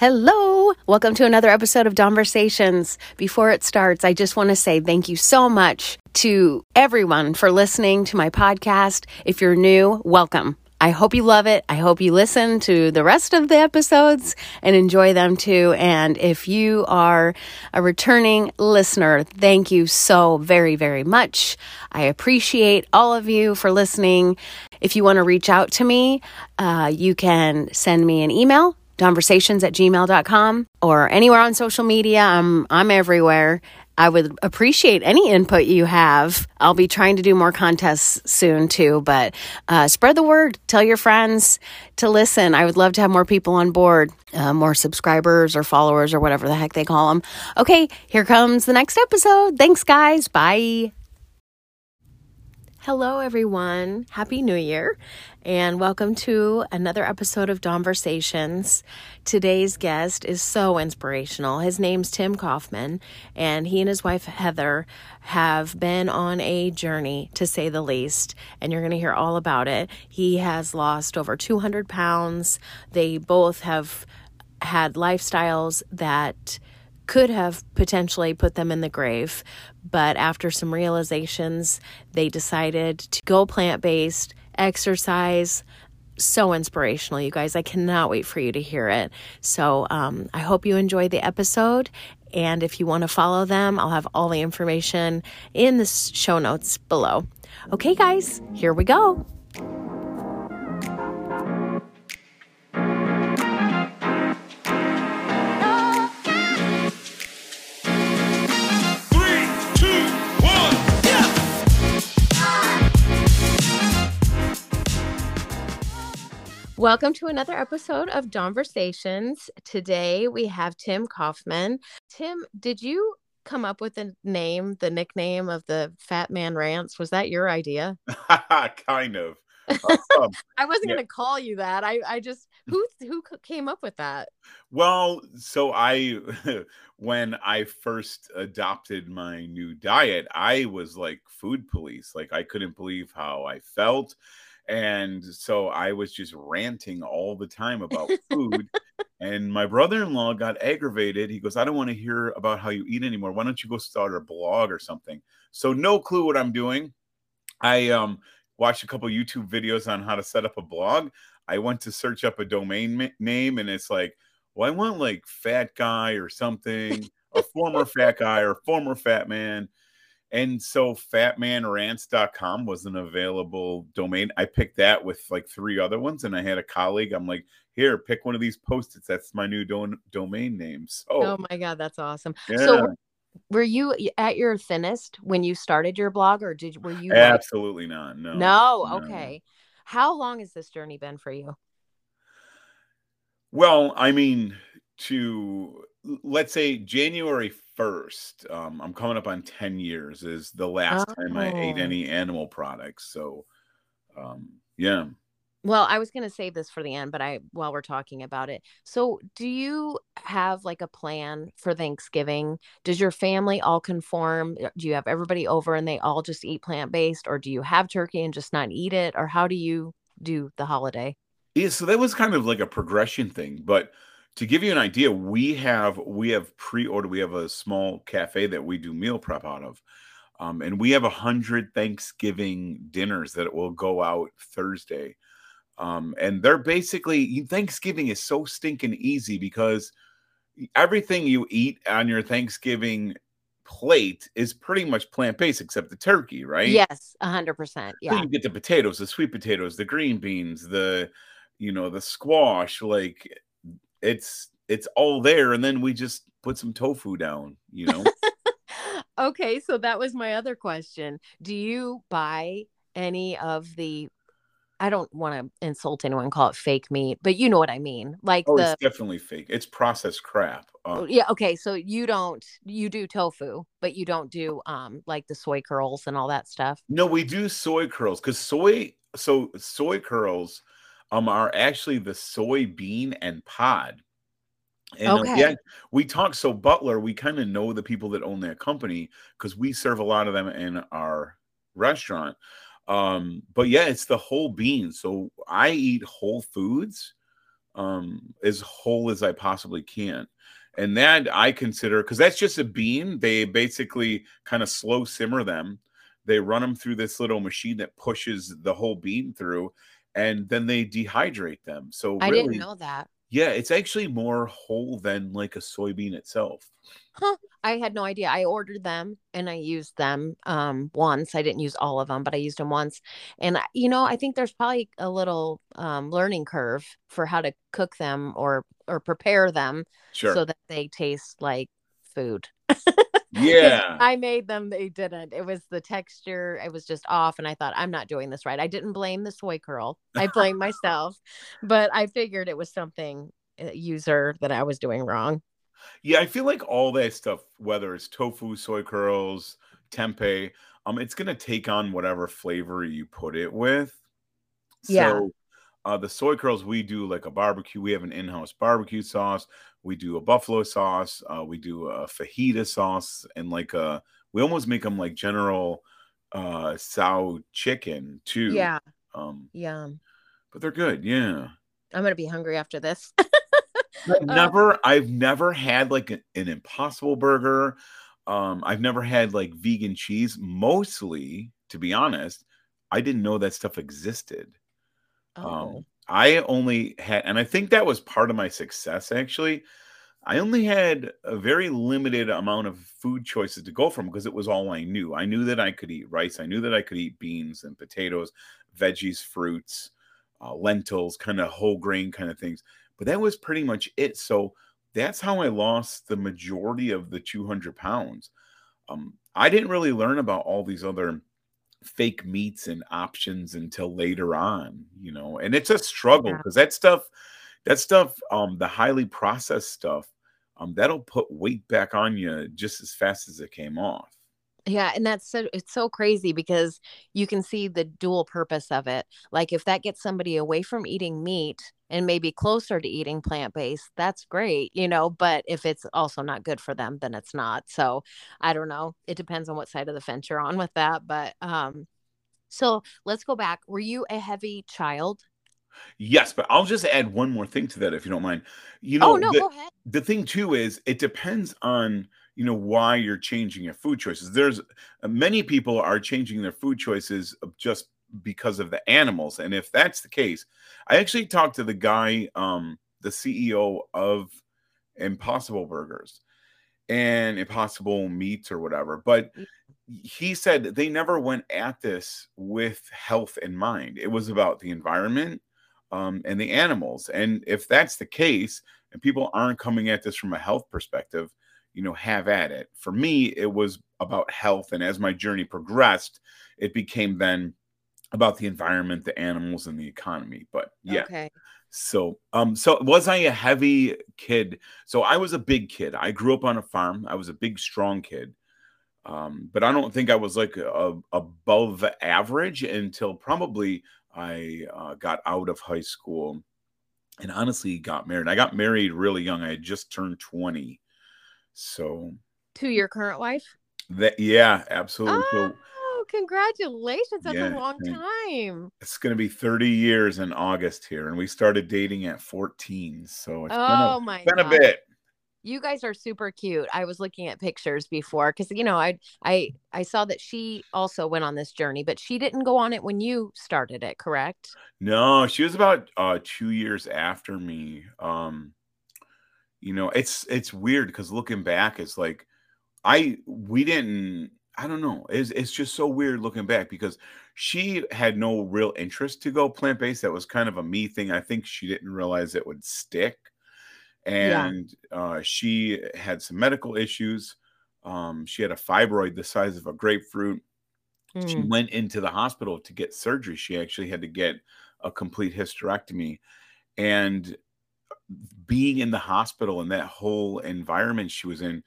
Hello, welcome to another episode of Conversations. Before it starts, I just want to say thank you so much to everyone for listening to my podcast. If you're new, welcome. I hope you love it. I hope you listen to the rest of the episodes and enjoy them too. And if you are a returning listener, thank you so very, very much. I appreciate all of you for listening. If you want to reach out to me, uh, you can send me an email conversations at gmail.com or anywhere on social media. I'm, I'm everywhere. I would appreciate any input you have. I'll be trying to do more contests soon too, but uh, spread the word. Tell your friends to listen. I would love to have more people on board, uh, more subscribers or followers or whatever the heck they call them. Okay, here comes the next episode. Thanks, guys. Bye. Hello, everyone. Happy New Year, and welcome to another episode of Conversations. Today's guest is so inspirational. His name's Tim Kaufman, and he and his wife Heather have been on a journey, to say the least, and you're going to hear all about it. He has lost over 200 pounds. They both have had lifestyles that could have potentially put them in the grave. But after some realizations, they decided to go plant based, exercise. So inspirational, you guys. I cannot wait for you to hear it. So um, I hope you enjoy the episode. And if you want to follow them, I'll have all the information in the show notes below. Okay, guys, here we go. Welcome to another episode of Conversations. Today we have Tim Kaufman. Tim, did you come up with the name, the nickname of the Fat Man Rants? Was that your idea? kind of. Um, I wasn't yeah. going to call you that. I, I just who who came up with that? Well, so I when I first adopted my new diet, I was like food police. Like I couldn't believe how I felt and so I was just ranting all the time about food. and my brother in law got aggravated. He goes, I don't want to hear about how you eat anymore. Why don't you go start a blog or something? So, no clue what I'm doing. I um, watched a couple YouTube videos on how to set up a blog. I went to search up a domain name, and it's like, well, I want like fat guy or something, a former fat guy or former fat man. And so fatmanrants.com was an available domain. I picked that with like three other ones. And I had a colleague, I'm like, here, pick one of these post-its. That's my new do- domain name. So, oh my God, that's awesome. Yeah. So were you at your thinnest when you started your blog or did were you absolutely like... not no no okay no. how long has this journey been for you well i mean to let's say january 1st. Um, I'm coming up on 10 years is the last oh. time I ate oh. any animal products. So, um, yeah. Well, I was going to save this for the end, but I, while we're talking about it. So, do you have like a plan for Thanksgiving? Does your family all conform? Do you have everybody over and they all just eat plant based, or do you have turkey and just not eat it? Or how do you do the holiday? Yeah, so that was kind of like a progression thing. But to give you an idea, we have we have pre-ordered. We have a small cafe that we do meal prep out of, um, and we have a hundred Thanksgiving dinners that will go out Thursday. Um, and they're basically Thanksgiving is so stinking easy because everything you eat on your Thanksgiving plate is pretty much plant based except the turkey, right? Yes, a hundred percent. Yeah. So you get the potatoes, the sweet potatoes, the green beans, the you know the squash, like it's it's all there and then we just put some tofu down you know okay so that was my other question do you buy any of the I don't want to insult anyone, call it fake meat, but you know what I mean. Like oh, the, it's definitely fake. It's processed crap. Uh, yeah. Okay. So you don't you do tofu, but you don't do um like the soy curls and all that stuff. No, we do soy curls because soy so soy curls um are actually the soybean and pod. And okay. yeah, we talk so Butler, we kind of know the people that own that company because we serve a lot of them in our restaurant. Um, but yeah, it's the whole bean. So I eat whole foods. um, as whole as I possibly can. And that I consider because that's just a bean. They basically kind of slow simmer them. They run them through this little machine that pushes the whole bean through, and then they dehydrate them. So I didn't know that. Yeah, it's actually more whole than like a soybean itself. Huh. I had no idea. I ordered them and I used them um once. I didn't use all of them, but I used them once. And you know, I think there's probably a little um learning curve for how to cook them or or prepare them Sure. so that they taste like food. yeah. I made them, they didn't. It was the texture, it was just off. And I thought, I'm not doing this right. I didn't blame the soy curl, I blamed myself, but I figured it was something uh, user that I was doing wrong. Yeah, I feel like all that stuff, whether it's tofu, soy curls, tempeh, um, it's gonna take on whatever flavor you put it with. Yeah. So uh, the soy curls we do like a barbecue. We have an in-house barbecue sauce. We do a buffalo sauce. Uh, we do a fajita sauce, and like a we almost make them like General uh Tso chicken too. Yeah. Um, Yum. but they're good. Yeah. I'm going to be hungry after this. I've Uh, never I've never had like an, an impossible burger. Um, I've never had like vegan cheese. Mostly, to be honest, I didn't know that stuff existed. oh, Um, I only had, and I think that was part of my success actually. I only had a very limited amount of food choices to go from because it was all I knew. I knew that I could eat rice. I knew that I could eat beans and potatoes, veggies, fruits, uh, lentils, kind of whole grain kind of things. But that was pretty much it. So that's how I lost the majority of the 200 pounds. Um, I didn't really learn about all these other fake meats and options until later on, you know, and it's a struggle Yeah. because that stuff, that stuff, um, the highly processed stuff, um, that'll put weight back on you just as fast as it came off. Yeah, and that's so it's so crazy because you can see the dual purpose of it. Like if that gets somebody away from eating meat and maybe closer to eating plant-based, that's great, you know, but if it's also not good for them, then it's not. So, I don't know. It depends on what side of the fence you're on with that, but um so let's go back. Were you a heavy child? Yes, but I'll just add one more thing to that if you don't mind. You know, Oh, know, no, the, go ahead. the thing too is it depends on you know why you're changing your food choices there's many people are changing their food choices of just because of the animals and if that's the case i actually talked to the guy um the ceo of impossible burgers and impossible meats or whatever but Mm. he said they never went at this with health in mind it was about the environment um, and the animals and if that's the case and people aren't coming at this from a health perspective you know have at it for me it was about health and as my journey progressed it became then about the environment the animals and the economy but yeah. Okay. so um so was i a heavy kid? So i was a big kid. I grew up on a farm. I was a big strong kid. Um but i don't think i was like a, above average until probably i uh, got out of high school and honestly got married. I got married really young. I had just turned 20 so To your current wife? that yeah absolutely. So Oh, congratulations. That's Yeah, a long time. it's going to be 30 years in august here and we started dating at 14 so it's Oh been, my a, been a God. bit You guys are super cute. I was looking at pictures before because you know I I I saw that she also went on this journey, but she didn't go on it when you started it, correct? No, she was about uh two years after me. Um, you know, it's it's weird because looking back, it's like I we didn't I don't know. It's it's just so weird looking back because she had no real interest to go plant-based. That was kind of a me thing. I think she didn't realize it would stick. Yeah. And uh she had some medical issues. Um, she had a fibroid the size of a grapefruit she Mm. went into the hospital to get surgery. She actually had to get a complete hysterectomy. And being in the hospital and that whole environment she was in,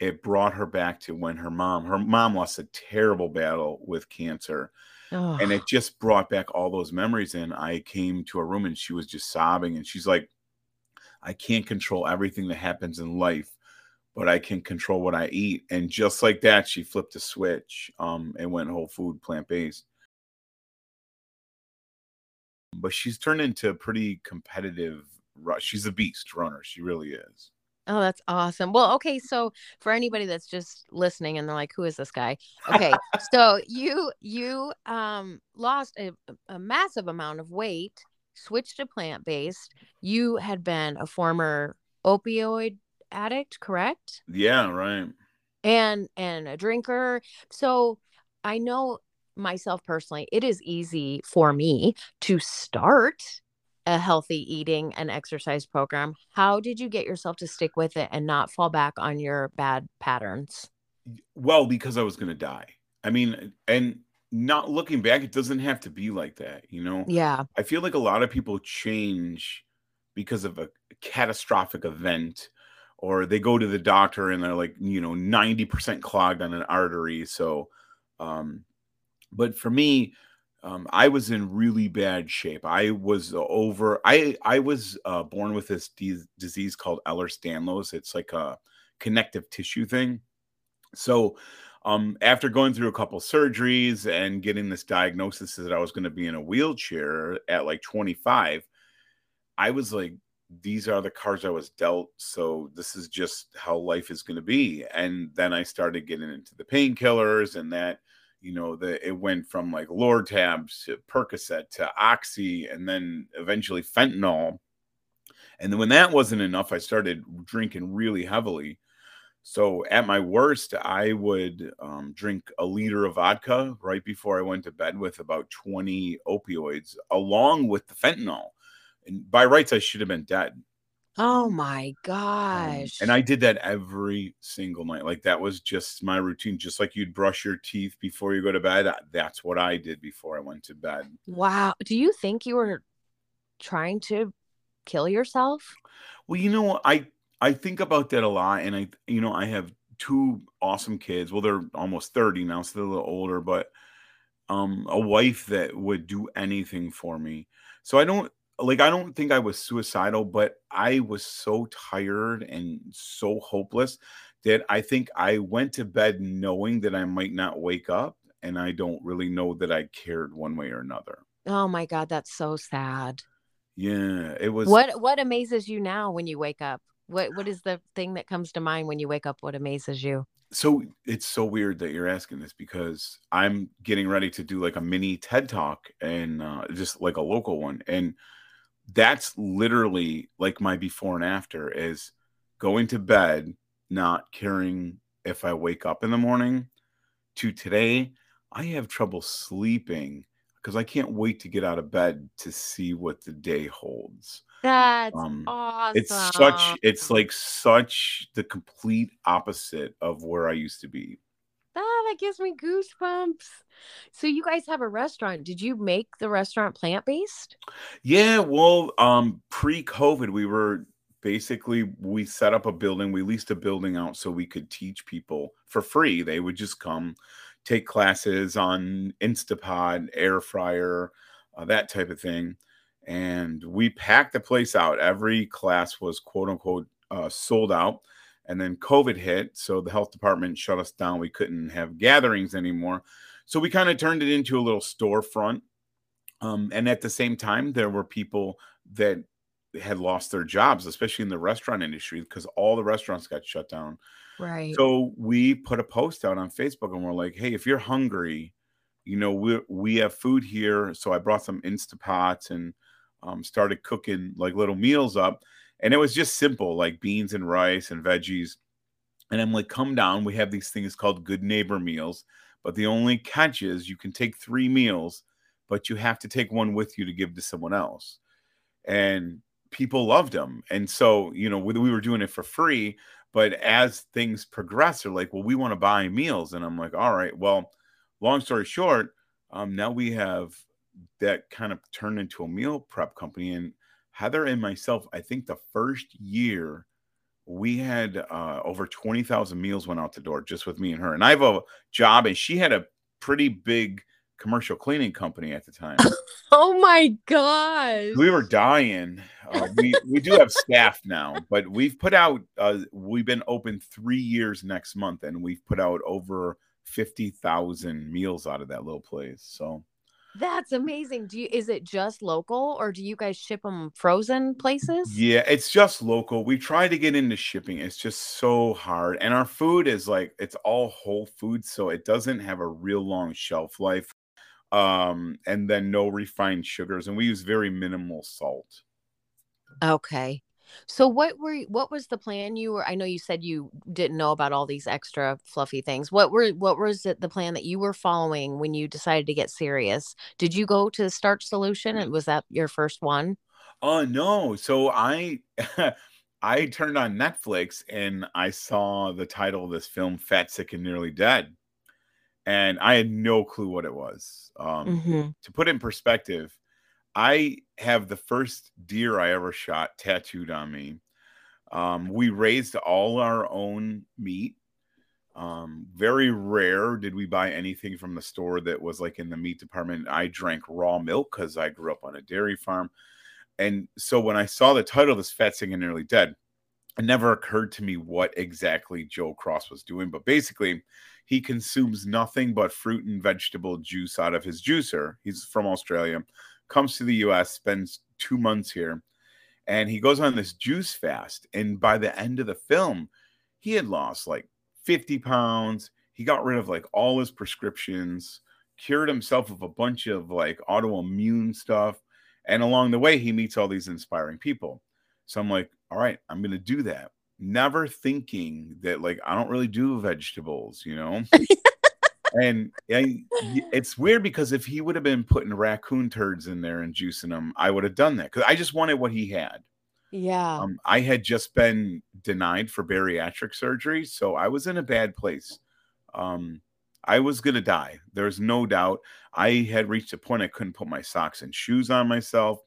it brought her back to when her mom, her mom lost a terrible battle with cancer. Oh, And it just brought back all those memories. And I came to a room and she was just sobbing. And she's like, I can't control everything that happens in life, but I can control what I eat. And just like that, she flipped a switch um, and went whole food, plant based. But she's turned into a pretty competitive she's a beast runner. She really is. Oh, that's awesome. Well, okay, so for anybody that's just listening and they're like, "Who is this guy?" Okay, so you you um lost a, a massive amount of weight, switched to plant based. You had been a former opioid addict, correct? Yeah, right. And and a drinker. So I know myself personally, it is easy for me to start a healthy eating and exercise program. How did you get yourself to stick with it and not fall back on your bad patterns? Well, because I was going to die. I mean, and not looking back, it doesn't have to be like that, you know? Yeah. I feel like a lot of people change because of a catastrophic event or they go to the doctor and they're like, you know, 90% clogged on an artery. So, um, but for me, um, I was in really bad shape. I was over. I I was uh, born with this de- disease called Ehlers-Danlos. It's like a connective tissue thing. So, um, after going through a couple surgeries and getting this diagnosis that I was going to be in a wheelchair at like 25, I was like, these are the cards I was dealt. So this is just how life is going to be. And then I started getting into the painkillers and that you know, the it went from like Lortabs to Percocet to Oxy and then eventually fentanyl. And then when that wasn't enough, I started drinking really heavily. So at my worst, I would um, drink a liter of vodka right before I went to bed with about 20 opioids, along with the fentanyl. And by rights, I should have been dead. Oh my Um, gosh. and I did that every single night. Like that was just my routine. Just like you'd brush your teeth before you go to bed. That's what I did before I went to bed. wow. Do you think you were trying to kill yourself? Well, you know? I I think about that a lot, and I you know I have two awesome kids. Well, they're almost thirty now, so they're a little older, but um, a wife that would do anything for me. So I don't like I don't think I was suicidal, but I was so tired and so hopeless that I think I went to bed knowing that I might not wake up, and I don't really know that I cared one way or another. Oh my god, that's so sad. Yeah, it was What what amazes you now when you wake up? What what is the thing that comes to mind when you wake up? What amazes you? so it's so weird that you're asking this because I'm getting ready to do like a mini TED talk and uh, just like a local one. And that's literally like my before and after is going to bed, not caring if I wake up in the morning to today. I have trouble sleeping because I can't wait to get out of bed to see what the day holds. That's Um, awesome. It's such, it's like such the complete opposite of where I used to be. That gives me goosebumps. So you guys have a restaurant. Did you make the restaurant plant based? Yeah, well, um, pre-COVID, we were basically we set up a building, we leased a building out so we could teach people for free. They would just come take classes on Instapot, air fryer, uh, that type of thing. And we packed the place out. Every class was quote unquote uh, sold out. And then COVID hit, so the health department shut us down. We couldn't have gatherings anymore. So we kind of turned it into a little storefront. Um, and at the same time, there were people that had lost their jobs, especially in the restaurant industry, because all the restaurants got shut down. Right. So we put a post out on Facebook and we're like, hey, if you're hungry, you know, we we have food here. So I brought some Instapots and um, started cooking like little meals up. And it was just simple, like beans and rice and veggies. And I'm like, come down. We have these things called good neighbor meals. But the only catch is you can take three meals, but you have to take one with you to give to someone else. And people loved them. And so, you know, we, we were doing it for free. But as things progress, they're like, well, we want to buy meals. And I'm like, all right, well, long story short, um, now we have that kind of turned into a meal prep company. And Heather and myself, I think the first year we had uh, over 20,000 meals went out the door just with me and her. And I have a job, and she had a pretty big commercial cleaning company at the time. oh my gosh. we were dying. Uh, we we do have staff now, but we've put out. Uh, we've been open three years next month, and we've put out over fifty thousand meals out of that little place. So That's amazing. Do you is it just local or do you guys ship them frozen places? Yeah, it's just local. We try to get into shipping. It's just so hard. And our food is like it's all whole food, so it doesn't have a real long shelf life. Um, and then no refined sugars, and we use very minimal salt. Okay. So what were what was the plan you were I know you said you didn't know about all these extra fluffy things. What were what was it the plan that you were following when you decided to get serious? Did you go to Starch Solution and was that your first one? Oh no. So I I turned on Netflix and I saw the title of this film Fat Sick and Nearly Dead. And I had no clue what it was. Um Mhm. to put it in perspective, I have the first deer I ever shot tattooed on me. Um, we raised all our own meat. Um, very rare did we buy anything from the store that was like in the meat department. I drank raw milk because I grew up on a dairy farm. And so when I saw the title, This Fat and Nearly Dead, it never occurred to me what exactly Joe Cross was doing. But basically, he consumes nothing but fruit and vegetable juice out of his juicer. He's from Australia comes to the US, spends two months here, and he goes on this juice fast. And by the end of the film, he had lost like 50 pounds. He got rid of like all his prescriptions, cured himself of a bunch of like autoimmune stuff. And along the way, he meets all these inspiring people. So I'm like, all right, I'm going to do that. Never thinking that like I don't really do vegetables, you know? and, and it's weird because if he would have been putting raccoon turds in there and juicing them, I would have done that because I just wanted what he had. Yeah. Um, I had just been denied for bariatric surgery, so I was in a bad place. Um, I was gonna die. There's no doubt. I had reached a point I couldn't put my socks and shoes on myself.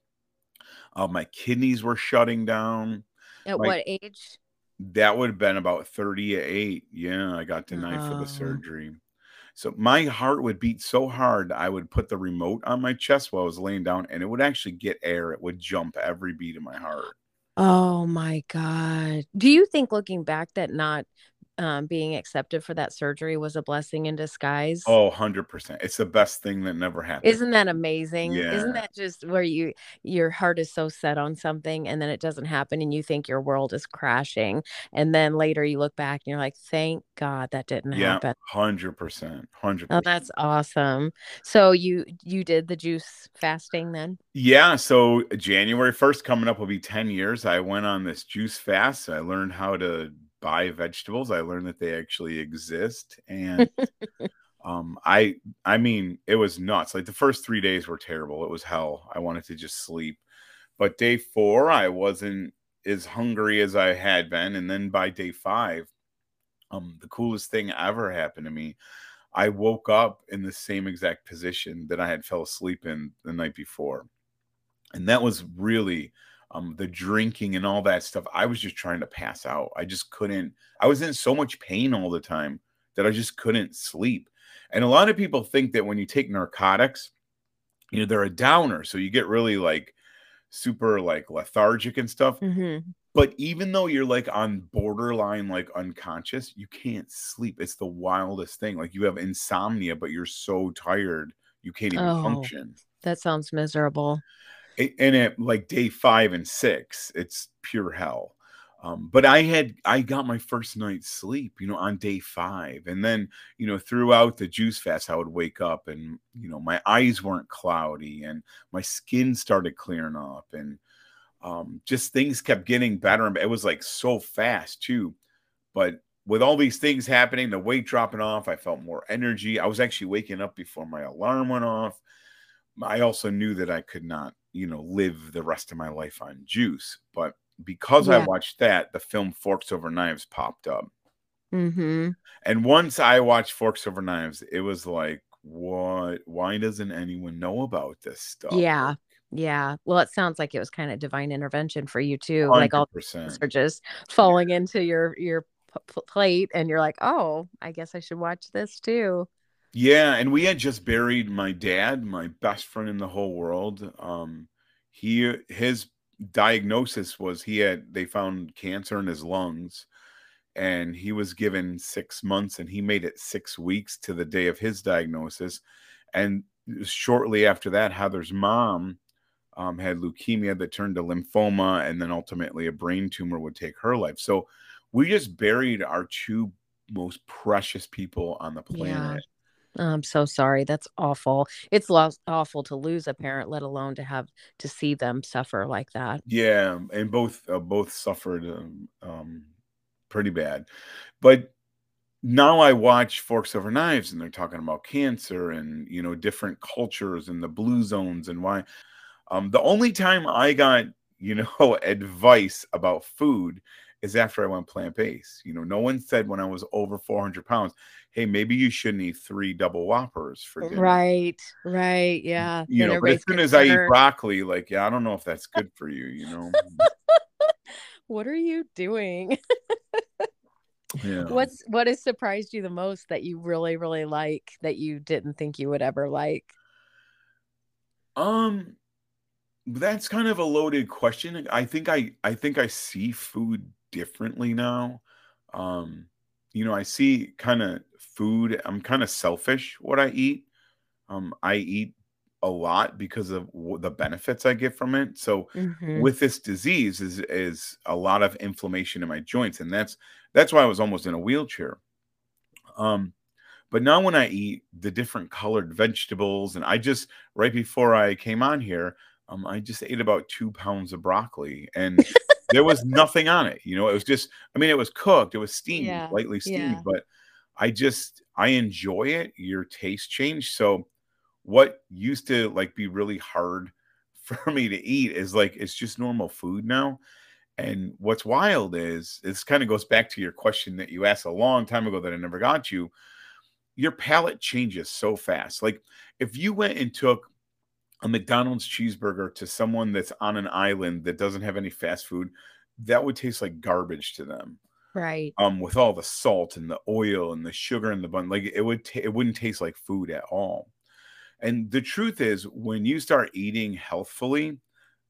Uh, my kidneys were shutting down. At my, what age? That would have been about 38. Yeah, I got denied oh. for the surgery. So my heart would beat so hard, I would put the remote on my chest while I was laying down, and it would actually get air. It would jump every beat of my heart. Oh my God. Do you think looking back that not um, being accepted for that surgery was a blessing in disguise. Oh, 100%. It's the best thing that never happened. Isn't that amazing? Yeah. Isn't that just where you your heart is so set on something and then it doesn't happen and you think your world is crashing and then later you look back and you're like, "Thank God that didn't happen." yeah, happen." 100%. 100%. Oh, that's awesome. So you you did the juice fasting then? Yeah, so January 1st coming up will be 10 years. I went on this juice fast. I learned how to buy vegetables. I learned that they actually exist. And um I I mean, it was nuts. Like the first 3 days were terrible. It was hell. I wanted to just sleep. But day 4, I wasn't as hungry as I had been and then by day 5, um the coolest thing ever happened to me. I woke up in the same exact position that I had fell asleep in the night before. And that was really um, the drinking and all that stuff. I was just trying to pass out. I just couldn't. I was in so much pain all the time that I just couldn't sleep. And a lot of people think that when you take narcotics, you know, they're a downer. So you get really like super like lethargic and stuff. Mm-hmm. But even though you're like on borderline like unconscious, you can't sleep. It's the wildest thing. Like you have insomnia, but you're so tired you can't even Oh, function. that sounds miserable. And at like day five and six, it's pure hell. Um, but I had I got my first night's sleep, you know, on day five, and then you know throughout the juice fast, I would wake up and you know my eyes weren't cloudy and my skin started clearing up, and um, just things kept getting better. And it was like so fast too. But with all these things happening, the weight dropping off, I felt more energy. I was actually waking up before my alarm went off. I also knew that I could not, you know, live the rest of my life on juice. But because I watched that, the film Forks Over Knives popped up. Mm-hmm. And once I watched Forks Over Knives, it was like, what? Why doesn't anyone know about this stuff? Yeah. Yeah. Well, it sounds like it was kind of divine intervention for you too. Like all 100%. things are just falling into your your p- plate, and you're like, oh, I guess I should watch this too. Yeah, and we had just buried my dad, my best friend in the whole world. Um, he his diagnosis was he had they found cancer in his lungs, and he was given six months, and he made it six weeks to the day of his diagnosis. And shortly after that, Heather's mom um, had leukemia that turned to lymphoma, and then ultimately a brain tumor would take her life. So we just buried our two most precious people on the planet. I'm so sorry. That's awful. It's lo- awful to lose a parent, let alone to have to see them suffer like that. Yeah, and both uh, both suffered um, um, pretty bad. But now I watch Forks Over Knives, and they're talking about cancer and you know different cultures and the blue zones and why. Um, the only time I got you know advice about food is after I went plant based. You know, no one said when I was over 400 pounds, hey, maybe you shouldn't eat three double whoppers for dinner. Right, right. Yeah. You know, but as soon as I eat broccoli, like, yeah, I don't know if that's good for you, you know. what are you doing? yeah. What's what has surprised you the most that you really, really like that you didn't think you would ever like? Um that's kind of a loaded question. I think I I think I see food differently now. Um, you know, I see kind of food. I'm kind of selfish what I eat. Um, I eat a lot because of the benefits I get from it. So mm-hmm. with this disease is is a lot of inflammation in my joints, and that's that's why I was almost in a wheelchair. Um, but now when I eat the different colored vegetables, and I just right before I came on here, um, I just ate about two pounds of broccoli, and there was nothing on it. You know, it was just, I mean, it was cooked, it was steamed, yeah. lightly steamed, yeah. but I just, I enjoy it. Your taste changed. So, what used to like be really hard for me to eat is like, it's just normal food now. And what's wild is this kind of goes back to your question that you asked a long time ago that I never got you. Your palate changes so fast. Like, if you went and took a McDonald's cheeseburger to someone that's on an island that doesn't have any fast food, that would taste like garbage to them. Right. Um, with all the salt and the oil and the sugar in the bun, like it would, t- it wouldn't taste like food at all. And the truth is, when you start eating healthfully,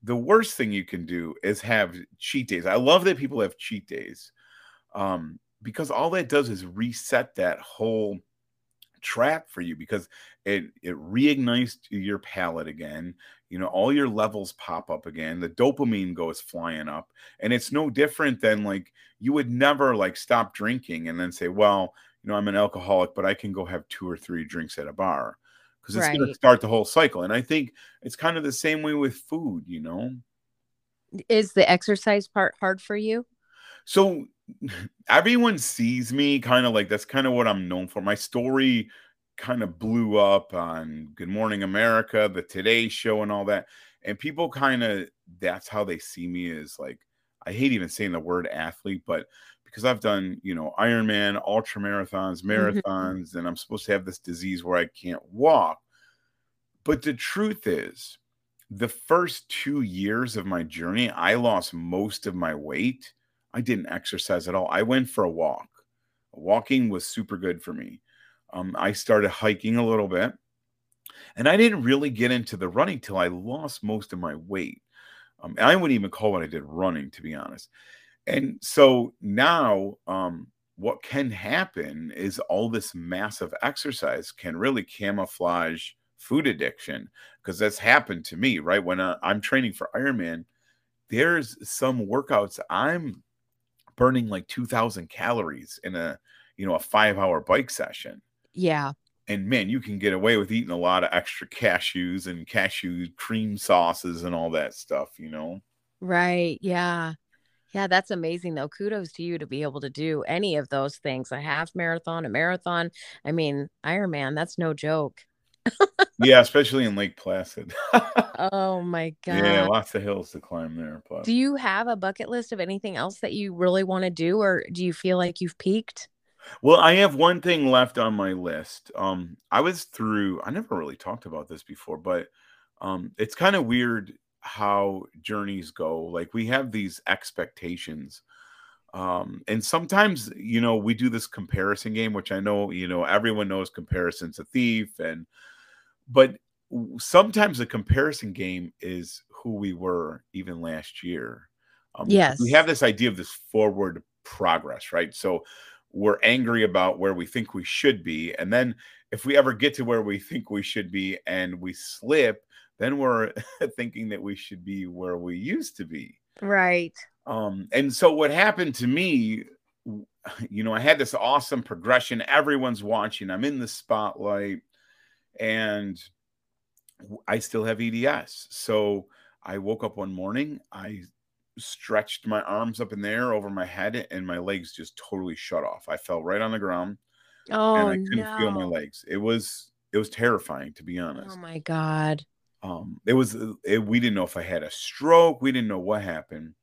the worst thing you can do is have cheat days. I love that people have cheat days, um, because all that does is reset that whole trap for you because it it reignites your palate again you know all your levels pop up again the dopamine goes flying up and it's no different than like you would never like stop drinking and then say well you know i'm an alcoholic but i can go have two or three drinks at a bar because it's right. going to start the whole cycle and i think it's kind of the same way with food you know is the exercise part hard for you so everyone sees me kind of like that's kind of what I'm known for. My story kind of blew up on Good Morning America, the Today Show, and all that. And people kind of that's how they see me is like I hate even saying the word athlete, but because I've done you know Ironman, ultra marathons, mm-hmm. marathons, mm-hmm. and I'm supposed to have this disease where I can't walk. But the truth is, the first two years of my journey, I lost most of my weight I didn't exercise at all. I went for a walk. Walking was super good for me. Um, I started hiking a little bit, and I didn't really get into the running till I lost most of my weight. Um, I wouldn't even call what I did running, to be honest. And so now, um, what can happen is all this massive exercise can really camouflage food addiction because that's happened to me, right? When uh, I'm training for Ironman, there's some workouts I'm burning like 2000 calories in a you know a five hour bike session. Yeah. And man you can get away with eating a lot of extra cashews and cashew cream sauces and all that stuff you know? Right yeah. Yeah that's amazing though. Kudos to you to be able to do any of those things a half marathon a marathon. I mean ironman that's no joke yeah, especially in Lake Placid. oh my god. Yeah, lots of hills to climb there. But... Do you have a bucket list of anything else that you really want to do, or do you feel like you've peaked? Well, I have one thing left on my list. Um, I was through. I never really talked about this before, but um, it's kind of weird how journeys go. Like we have these expectations um and sometimes you know we do this comparison game which i know you know everyone knows comparison's a thief and but sometimes the comparison game is who we were even last year. Um, yes, we have this idea of this forward progress, right? So we're angry about where we think we should be. And then if we ever get to where we think we should be and we slip, then we're thinking that we should be where we used to be. Right. Um, and so what happened to me, you know, I had this awesome progression. Everyone's watching, I'm in the spotlight, and I still have EDS. So I woke up one morning, I stretched my arms up in the air over my head, and my legs just totally shut off. I fell right on the ground. Oh, and I couldn't no. feel my legs. It was it was terrifying to be honest. Oh my God. Um, it was it, we didn't know if I had a stroke. We didn't know what happened.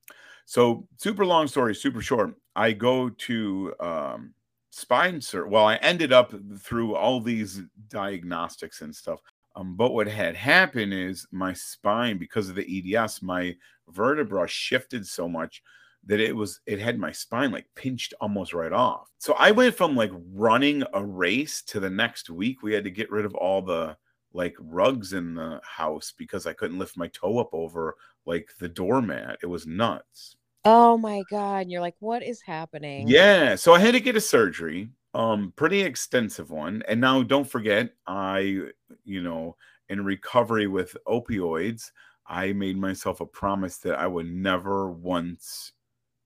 So super long story, super short. I go to um, spine sur. Well, I ended up through all these diagnostics and stuff. Um, but what had happened is my spine, because of the EDS, my vertebra shifted so much that it was it had my spine like pinched almost right off. So I went from like running a race to the next week we had to get rid of all the like rugs in the house because I couldn't lift my toe up over like the doormat. It was nuts. Oh my God. And you're like, what is happening? Yeah, so I had to get a surgery, um pretty extensive one. And now don't forget I, you know, in recovery with opioids, I made myself a promise that I would never once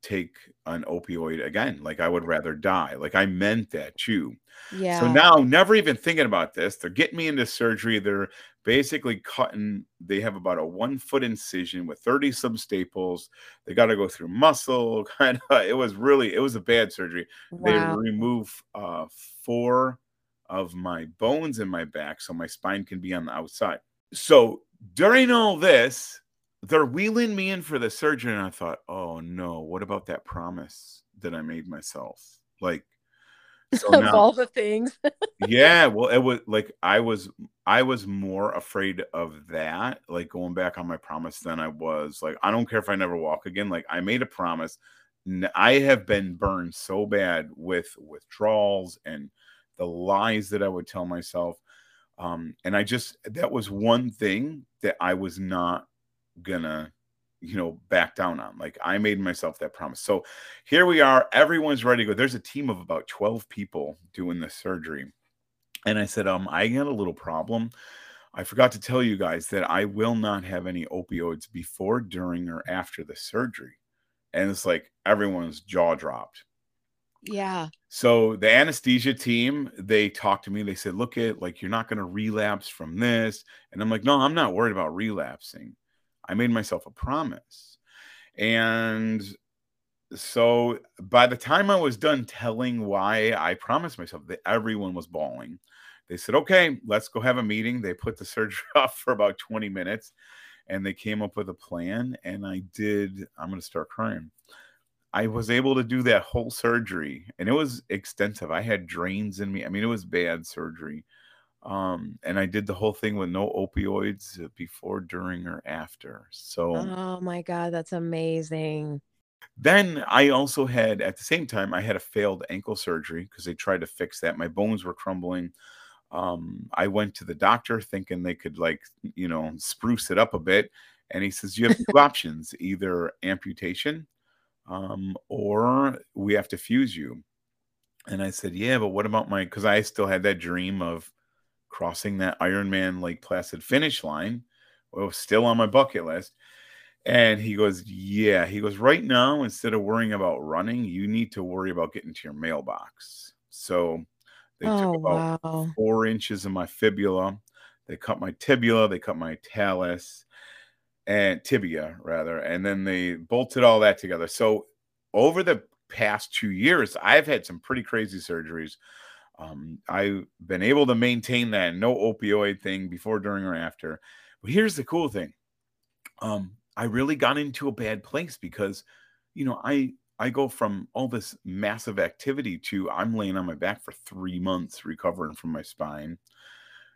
take an opioid again. Like I would rather die. Like I meant that too. Yeah. So now, never even thinking about this, they're getting me into surgery. They're basically cutting, they have about a one foot incision with 30 some staples. They got to go through muscle. Kind of, it was really, it was a bad surgery. They remove uh, four of my bones in my back so my spine can be on the outside. So during all this, they're wheeling me in for the surgery, and I thought, oh no, what about that promise that I made myself? Like, so of now, all the things. yeah, well, it was like I was, I was more afraid of that, like going back on my promise, than I was like, I don't care if I never walk again. Like, I made a promise. I have been burned so bad with withdrawals and the lies that I would tell myself. Um, and I just, that was one thing that I was not gonna you know back down on. Like i made myself that promise. So here we are everyone's ready to go. There's a team of about 12 people doing the surgery. And i said um i got a little problem. I forgot to tell you guys that i will not have any opioids before during or after the surgery. And it's like everyone's jaw dropped. Yeah. so the anesthesia team, they talked to me. They said, "Look at like you're not going to relapse from this," and I'm like, "No, I'm not worried about relapsing. I made myself a promise." And so by the time I was done telling why I promised myself, that everyone was bawling. They said, "Okay, let's go have a meeting." They put the surgery off for about 20 minutes, and they came up with a plan. And I did. I'm going to start crying. I was able to do that whole surgery and it was extensive. I had drains in me. I mean, it was bad surgery. Um, and I did the whole thing with no opioids before, during, or after. So Oh my God. That's amazing. then I also had, at the same time, I had a failed ankle surgery because they tried to fix that. My bones were crumbling. Um, I went to the doctor thinking they could, like, you know, spruce it up a bit. And he says, You have two options either amputation um, or we have to fuse you. And I said, Yeah, but what about my because I still had that dream of crossing that Ironman Lake Placid finish line. Well, was still on my bucket list. And he goes, Yeah. He goes, Right now, instead of worrying about running, you need to worry about getting to your mailbox. So they Oh took about wow. four inches of my fibula. They cut my tibia, they cut my talus and tibia rather, and then they bolted all that together. So over the past two years, I've had some pretty crazy surgeries. Um, I've been able to maintain that no opioid thing before, during, or after. But here's the cool thing. Um, I really got into a bad place because, you know, I I go from all this massive activity to I'm laying on my back for three months recovering from my spine.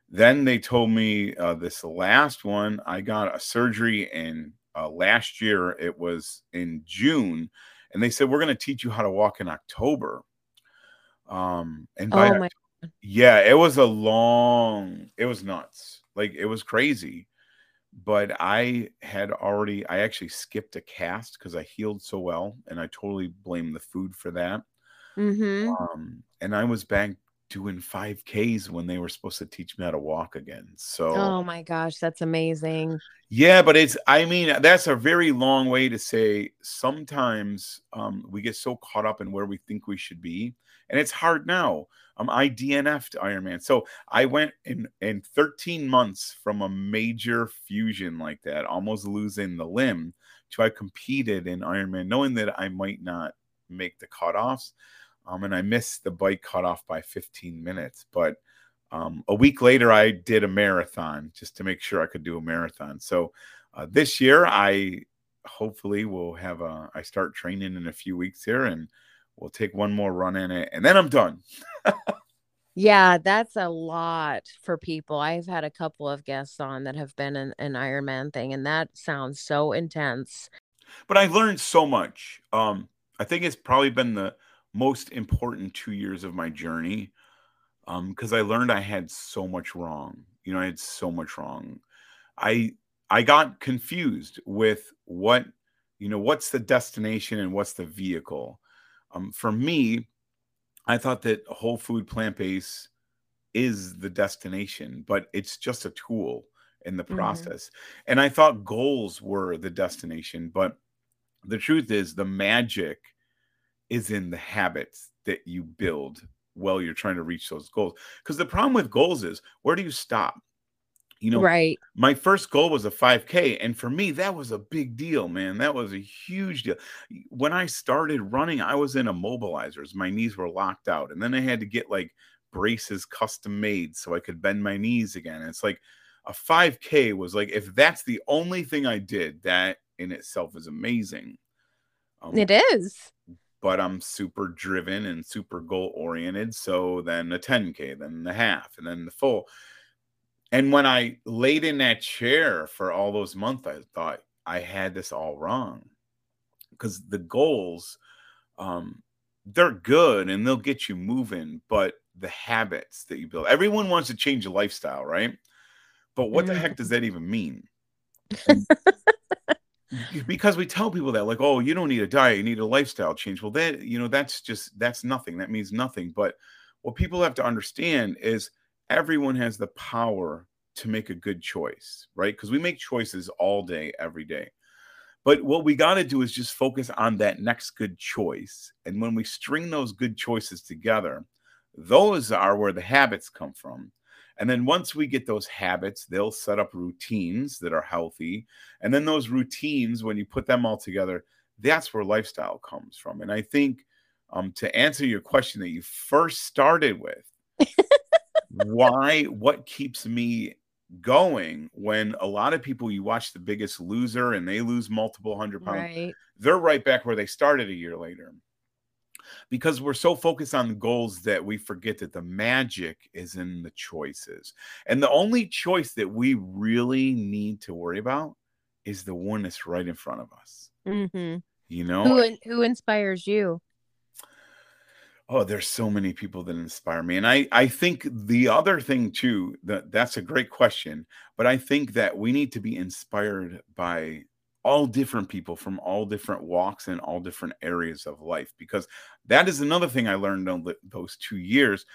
Then they told me uh, this last one, I got a surgery in uh, last year. It was in June, and they said we're going to teach you how to walk in October. Um, and Oh my yeah, it was a long, it was nuts. Like it was crazy. But I had already, I actually skipped a cast because I healed so well, and I totally blame the food for that. Mm-hmm. Um, and I was back doing 5Ks when they were supposed to teach me how to walk again. So, Oh my gosh, that's amazing. yeah, but it's, I mean, that's a very long way to say sometimes um, we get so caught up in where we think we should be. And it's hard now. Um, I DNF'd Ironman. So I went in, in 13 months from a major fusion like that, almost losing the limb, to I competed in Ironman, knowing that I might not make the cutoffs. Um, and I missed the bike cutoff by 15 minutes. But um, a week later, I did a marathon just to make sure I could do a marathon. So uh, this year, I hopefully will have a. I start training in a few weeks here, and we'll take one more run in it, and then I'm done. Yeah, that's a lot for people. I've had a couple of guests on that have been in an Ironman thing, and that sounds so intense. But I learned so much. Um, I think it's probably been the most important two years of my journey because um, I learned I had so much wrong. You know, I had so much wrong. I I got confused with what you know what's the destination and what's the vehicle. Um, for me, I thought that whole food plant based is the destination, but it's just a tool in the Mm-hmm. process. And I thought goals were the destination, but the truth is the magic is in the habits that you build while you're trying to reach those goals. Because the problem with goals is where do you stop? You know, Right. my first goal was a 5K. And for me, that was a big deal, man. That was a huge deal. When I started running, I was in immobilizers. My knees were locked out. And then I had to get like braces custom made so I could bend my knees again. And it's like a 5K was like, if that's the only thing I did, that in itself is amazing. Um, It is. but I'm super driven and super goal oriented. So then a 10K, then the half, and then the full. And when I laid in that chair for all those months, I thought I had this all wrong because the goals, um, they're good and they'll get you moving, but the habits that you build, everyone wants to change a lifestyle, right? But what the Mhm. heck does that even mean? because we tell people that like oh you don't need a diet you need a lifestyle change well that you know that's just that's nothing that means nothing but what people have to understand is everyone has the power to make a good choice right because we make choices all day every day but what we got to do is just focus on that next good choice and when we string those good choices together those are where the habits come from and then once we get those habits, they'll set up routines that are healthy. And then those routines, when you put them all together, that's where lifestyle comes from. And I think um, to answer your question that you first started with, why, what keeps me going when a lot of people you watch the biggest loser and they lose multiple hundred pounds, Right. they're right back where they started a year later because we're so focused on the goals that we forget that the magic is in the choices. And the only choice that we really need to worry about is the one that's right in front of us. hmm You know, Who who inspires you? Oh, there's so many people that inspire me. And I, I think the other thing too, that that's a great question, but I think that we need to be inspired by all different people from all different walks and all different areas of life because that is another thing i learned on those two years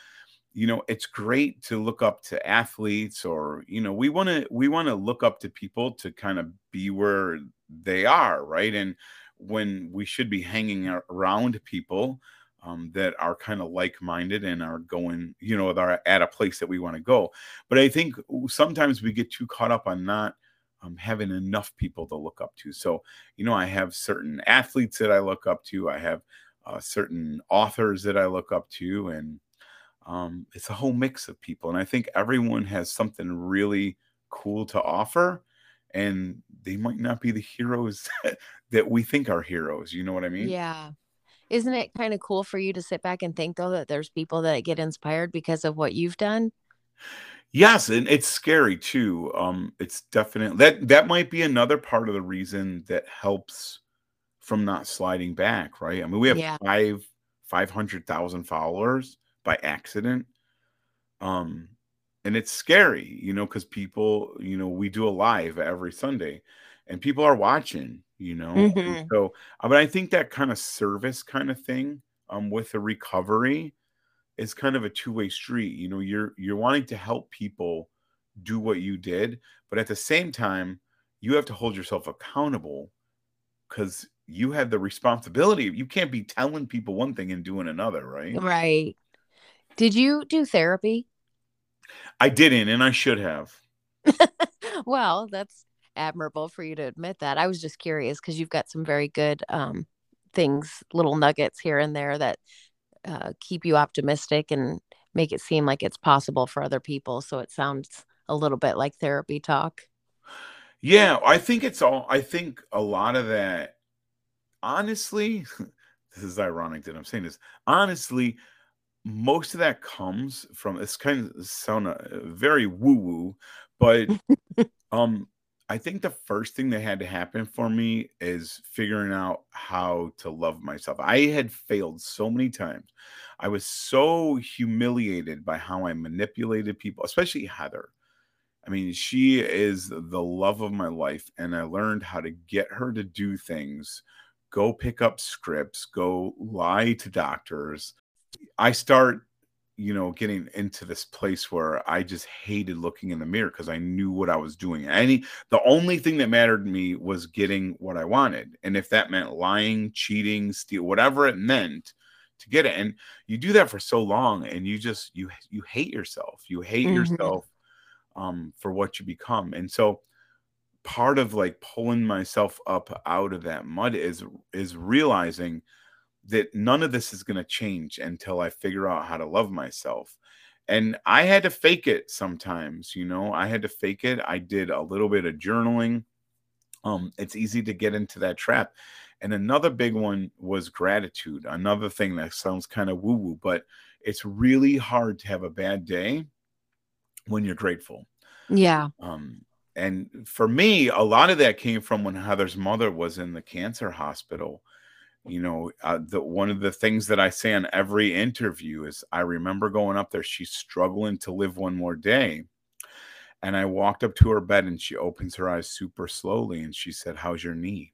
you know it's great to look up to athletes or you know we want to we want to look up to people to kind of be where they are right and when we should be hanging around people um, that are kind of like-minded and are going you know are at a place that we want to go but i think sometimes we get too caught up on not um, having enough people to look up to. So, you know, I have certain athletes that I look up to. I have uh, certain authors that I look up to, and um, it's a whole mix of people. And I think everyone has something really cool to offer, and they might not be the heroes that we think are heroes. You know what I mean? Yeah. Isn't it kind of cool for you to sit back and think though that there's people that get inspired because of what you've done? Yes, and it's scary too. Um, it's definitely that that might be another part of the reason that helps from not sliding back, right? I mean, we have Yeah. five five hundred thousand followers by accident. Um, and it's scary, you know, because people, you know, we do a live every Sunday and people are watching, you know. Mhm. so, uh, but I think that kind of service kind of thing um, with the recovery is kind of a two-way street. You know, you're you're wanting to help people do what you did, but at the same time, you have to hold yourself accountable because you have the responsibility. You can't be telling people one thing and doing another, right? Right. Did you do therapy? I didn't, and I should have. well, that's admirable for you to admit that. I was just curious because you've got some very good um, things, little nuggets here and there that uh, keep you optimistic and make it seem like it's possible for other people. So it sounds a little bit like therapy talk. Yeah, I think it's all, I think a lot of that, honestly, this is ironic that I'm saying this. Honestly, most of that comes from it's kind of sound uh, very woo woo, but um I think the first thing that had to happen for me is figuring out how to love myself. I had failed so many times. I was so humiliated by how I manipulated people, especially Heather. I mean, she is the love of my life, and I learned how to get her to do things, go pick up scripts, go lie to doctors. I start you know, getting into this place where I just hated looking in the mirror because I knew what I was doing. Any the only thing that mattered to me was getting what I wanted. And if that meant lying, cheating, steal, whatever it meant to get it. And you do that for so long and you just you you hate yourself. You hate mm-hmm. yourself um for what you become. And so part of like pulling myself up out of that mud is is realizing that none of this is going to change until I figure out how to love myself. And I had to fake it sometimes, you know, I had to fake it. I did a little bit of journaling. Um, it's easy to get into that trap. And another big one was gratitude. Another thing that sounds kind of woo woo, but it's really hard to have a bad day when you're grateful. Yeah. Um, and for me, a lot of that came from when Heather's mother was in the cancer hospital you know uh, the one of the things that i say in every interview is i remember going up there she's struggling to live one more day and i walked up to her bed and she opens her eyes super slowly and she said how's your knee?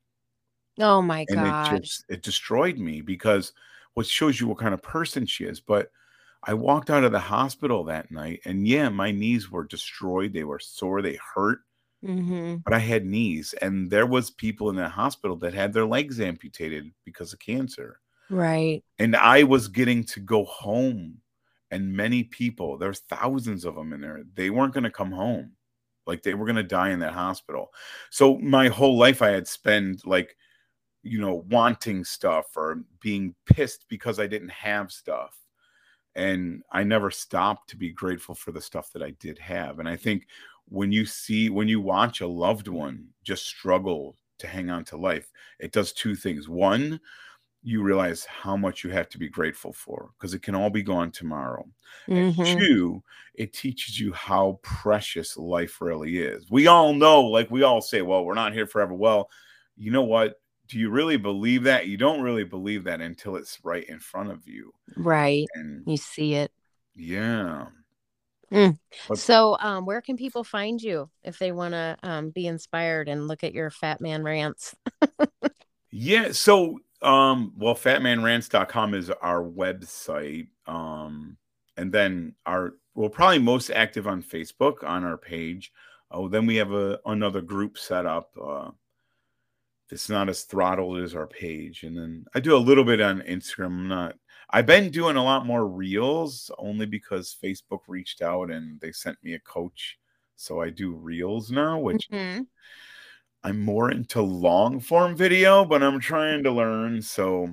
Oh my and god it just it destroyed me because what shows you what kind of person she is but i walked out of the hospital that night and yeah my knees were destroyed they were sore they hurt Mm-hmm. But I had knees, and there was people in that hospital that had their legs amputated because of cancer. Right. And I was getting to go home, and many people, there's thousands of them in there. They weren't going to come home, like they were going to die in that hospital. So my whole life, I had spent like, you know, wanting stuff or being pissed because I didn't have stuff and I never stopped to be grateful for the stuff that I did have. And I think when you see when you watch a loved one just struggle to hang on to life it does two things. One you realize how much you have to be grateful for because it can all be gone tomorrow. Mm-hmm. and two it teaches you how precious life really is. We all know like we all say well we're not here forever. Well you know what? Do you really believe that? You don't really believe that until it's right in front of you. Right. And you see it. Yeah Mm. So, um, where can people find you if they want to um, be inspired and look at your Fat Man rants? yeah. So, um, well, fatmanrants.com is our website. Um, and then our, we're probably most active on Facebook on our page. Oh, then we have a another group set up. Uh, it's not as throttled as our page. And then I do a little bit on Instagram. I'm not I've been doing a lot more reels only because Facebook reached out and they sent me a coach. So I do reels now, which mm-hmm. I'm more into long form video, but I'm trying to learn. So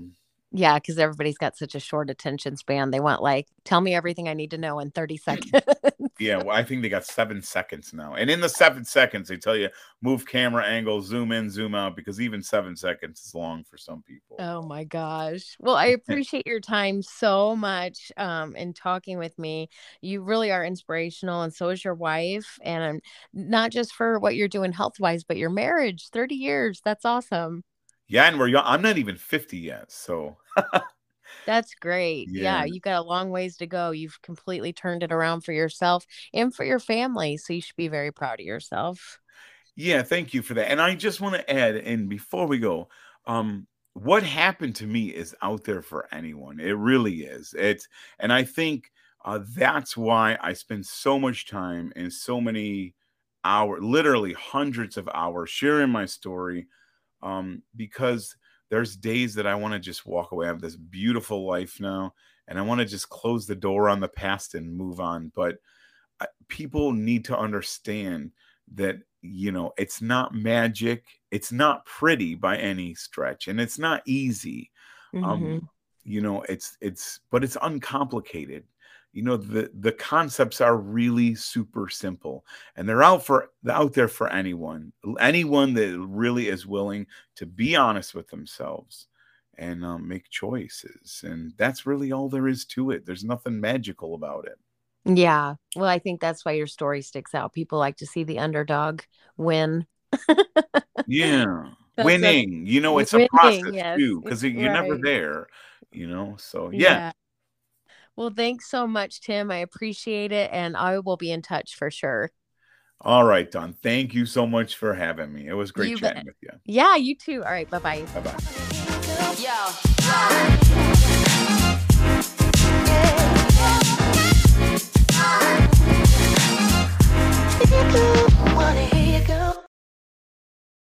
yeah, because everybody's got such a short attention span. They want like, tell me everything I need to know in 30 seconds. yeah, well, I think they got seven seconds now. And in the seven seconds, they tell you move camera angle, zoom in, zoom out, because even seven seconds is long for some people. Oh my gosh. Well, I appreciate your time so much um in talking with me. You really are inspirational, and so is your wife. And not just for what you're doing health wise, but your marriage, 30 years. That's awesome. Yeah, and we're young. I'm not even 50 yet. So That's great. Yeah. yeah. you've got a long ways to go. You've completely turned it around for yourself and for your family. So you should be very proud of yourself. Yeah, thank you for that. And I just want to add, and before we go, um, what happened to me is out there for anyone. It really is. It's and I think uh, that's why I spend so much time and so many hours, literally hundreds of hours, sharing my story, um, because there's days that I want to just walk away. I have this beautiful life now, and I want to just close the door on the past and move on. But uh, people need to understand that you know it's not magic it's not pretty by any stretch and it's not easy um, mm-hmm. um you know it's it's but it's uncomplicated you know the the concepts are really super simple and they're out for out there for anyone anyone that really is willing to be honest with themselves and um, make choices and that's really all there is to it there's nothing magical about it yeah. Well, I think that's why your story sticks out. People like to see the underdog win. yeah. That's winning. A, you know, it's winning, a process yes. too, because you're right. never there, you know. So yeah. yeah. Well, thanks so much, Tim. I appreciate it. And I will be in touch for sure. All right, Dawn. Thank you so much for having me. It was great you chatting bet. with you. Yeah, you too. All right. Bye bye. Bye bye.